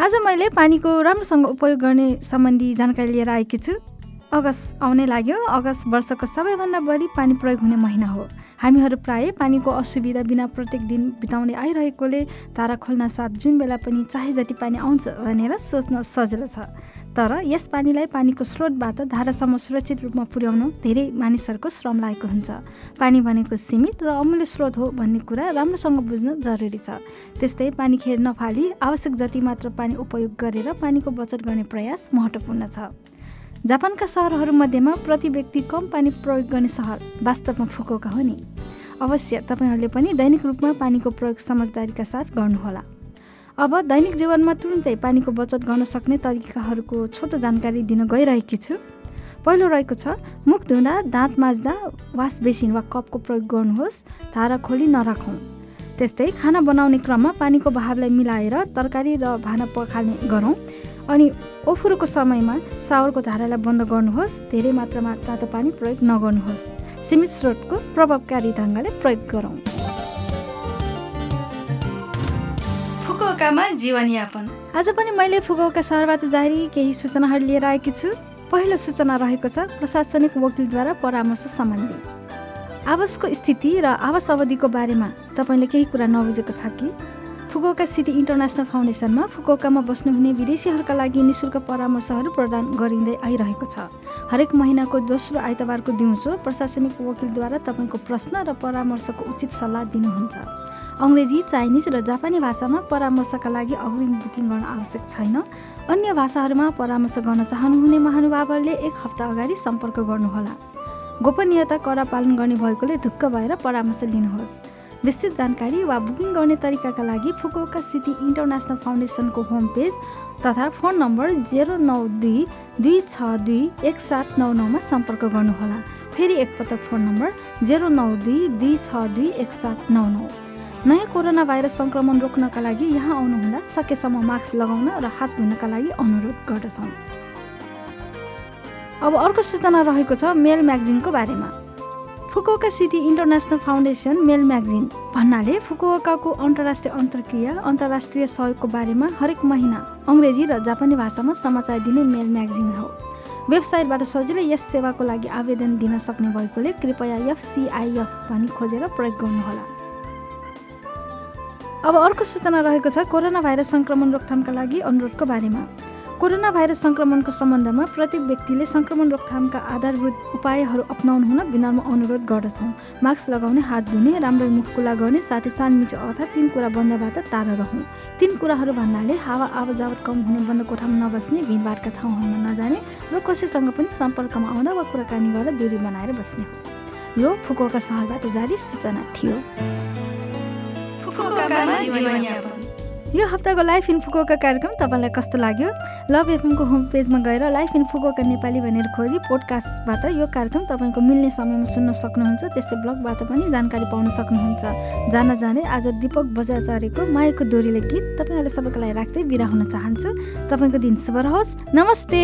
आज मैले पानीको राम्रोसँग उपयोग गर्ने सम्बन्धी जानकारी लिएर आएकी छु। अगस्त आउने लाग्यो। अगस्त वर्षको सबैभन्दा बढी पानी प्रयोग हुने महिना हो। हामीहरू प्राय पानीको असुविधा बिना प्रत्येक दिन बिताउँदै आइरहेकोले तारा खोल्न साथ जुन बेला पनि चाहे जति पानी आउँछ भनेर सोच्न सजिलो छ। तर यस पानीलाई पानीको स्रोतबाट धारासम्म सुरक्षित रूपमा पुर्याउनु धेरै मानिसहरूको श्रम लागेको हुन्छ। पानी भनेको सीमित र अमूल्य स्रोत हो भन्ने कुरा राम्रोसँग बुझ्नु जरुरी छ। त्यस्तै पानी खेर नफाली आवश्यक जति मात्र पानी उपयोग गरेर पानीको बचत गर्ने प्रयास महत्त्वपूर्ण छ। जापानका सहरहरूमध्येमा प्रति व्यक्ति कम पानी प्रयोग गर्ने सहर वास्तवमा फुकोका हो नि। अवश्य तपाईँहरूले पनि दैनिक रूपमा पानीको प्रयोग समझदारीका साथ गर्नुहोला। अब दैनिक जीवनमा तुरुन्तै पानीको बचत गर्न सक्ने तरिकाहरूको छोटो जानकारी दिन गइरहेकी छु। पहिलो रहेको छ मुख धुँदा दाँत माझ्दा वास बेसिन वा कपको प्रयोग गर्नुहोस् धारा खोली नराखौँ। त्यस्तै खाना बनाउने क्रममा पानीको बहावलाई मिलाएर तरकारी र भाँडा पखाल्ने गरौँ। अनि ओफुरोको समयमा सावरको धारालाई बन्द गर्नुहोस्। धेरै मात्रामा तातो पानी प्रयोग नगर्नुहोस्। सीमित स्रोतको प्रभावकारी ढङ्गले प्रयोग गरौँ। फुकुओकामा जीवनयापन। आज पनि मैले फुकुओका सहरबाट जारी केही सूचनाहरू लिएर आएकी छु। पहिलो सूचना रहेको छ प्रशासनिक वकिलद्वारा परामर्श सम्बन्धी। आवासको स्थिति र आवास अवधिको बारेमा तपाईँले केही कुरा नबुझेको छ कि? फुकोका सिटी इन्टरनेसनल फाउन्डेसनमा फुकोकामा बस्नुहुने विदेशीहरूका लागि निशुल्क परामर्शहरू प्रदान गरिँदै आइरहेको छ। हरेक महिनाको दोस्रो आइतबारको दिउँसो प्रशासनिक वकिलद्वारा तपाईँको प्रश्न र परामर्शको उचित सल्लाह दिनुहुन्छ। अङ्ग्रेजी चाइनिज र जापानी भाषामा परामर्शका लागि अग्रिम बुकिङ गर्न आवश्यक छैन। अन्य भाषाहरूमा परामर्श गर्न चाहनुहुने महानुभावहरूले एक हप्ता अगाडि सम्पर्क गर्नुहोला। गोपनीयता कडा पालन गर्ने भएकोले ढुक्क भएर परामर्श लिनुहोस्। विस्तृत जानकारी वा बुकिङ गर्ने तरिकाका लागि फुकुका सिटी इन्टरनेसनल फाउन्डेसनको होम पेज तथा फोन नम्बर जेरो नौ दुई दुई छ दुई एक सात नौ नौमा सम्पर्क गर्नुहोला। फेरि एकपटक फोन नम्बर जेरो नौ दुई दुई छ दुई एक सात नौ नौ। नयाँ कोरोना भाइरस सङ्क्रमण रोक्नका लागि यहाँ आउनुहुँदा सकेसम्म मास्क लगाउन र हात धुनका लागि अनुरोध गर्दछौँ। अब अर्को सूचना रहेको छ मेल म्यागजिनको बारेमा। Fukuoka City International Foundation mail magazine. भन्नाले फुकुओकाको अन्तर्राष्ट्रिय अन्तर्क्रिया अन्तर्राष्ट्रिय सहयोगको बारेमा हरेक महिना अङ्ग्रेजी र जापानी भाषामा समाचार दिने मेल म्यागजिन हो। वेबसाइटबाट सजिलै यस सेवाको लागि आवेदन दिन सक्ने भएकोले कृपया एफसिआइएफ भनी खोजेर प्रयोग गर्नुहोला। अब अर्को सूचना रहेको छ कोरोना भाइरस सङ्क्रमण रोकथामका लागि अनुरोधको बारेमा। कोरोना भाइरस सङ्क्रमणको सम्बन्धमा प्रत्येक व्यक्तिले सङ्क्रमण रोकथामका आधारभूत उपायहरू अप्नाउनु हुन विनम्र अनुरोध गर्दछौँ। मास्क लगाउने हात धुने राम्रो मुख कुला गर्ने साथै सानमिचो अर्थात् तिन कुरा बन्दबाट टाढा रहँ तिन कुराहरू भन्नाले हावा आवाजावट कम हुने बन्द कोठामा नबस्ने भिडभाडका ठाउँहरूमा नजाने र कसैसँग पनि सम्पर्कमा आउँदा वा कुराकानी गरेर दूरी बनाएर बस्ने यो फुकुका सहरबाट जारी सूचना थियो। यो हप्ताको लाइफ इन फुकोका कार्यक्रम तपाईँलाई कस्तो लाग्यो? लभ एफएमको होम पेजमा गएर लाइफ इन फुकोका नेपाली भनेर खोजी पोडकास्टबाट यो कार्यक्रम तपाईँको मिल्ने समयमा सुन्न सक्नुहुन्छ त्यस्तै ब्लगबाट पनि जानकारी पाउन सक्नुहुन्छ। जान जाने आज दिपक बजाचार्यको मायाको दोरीले गीत तपाईँहरूले सबैको लागि राख्दै बिरा हुन चाहन्छु। तपाईँको दिन शुभ रहोस्। नमस्ते!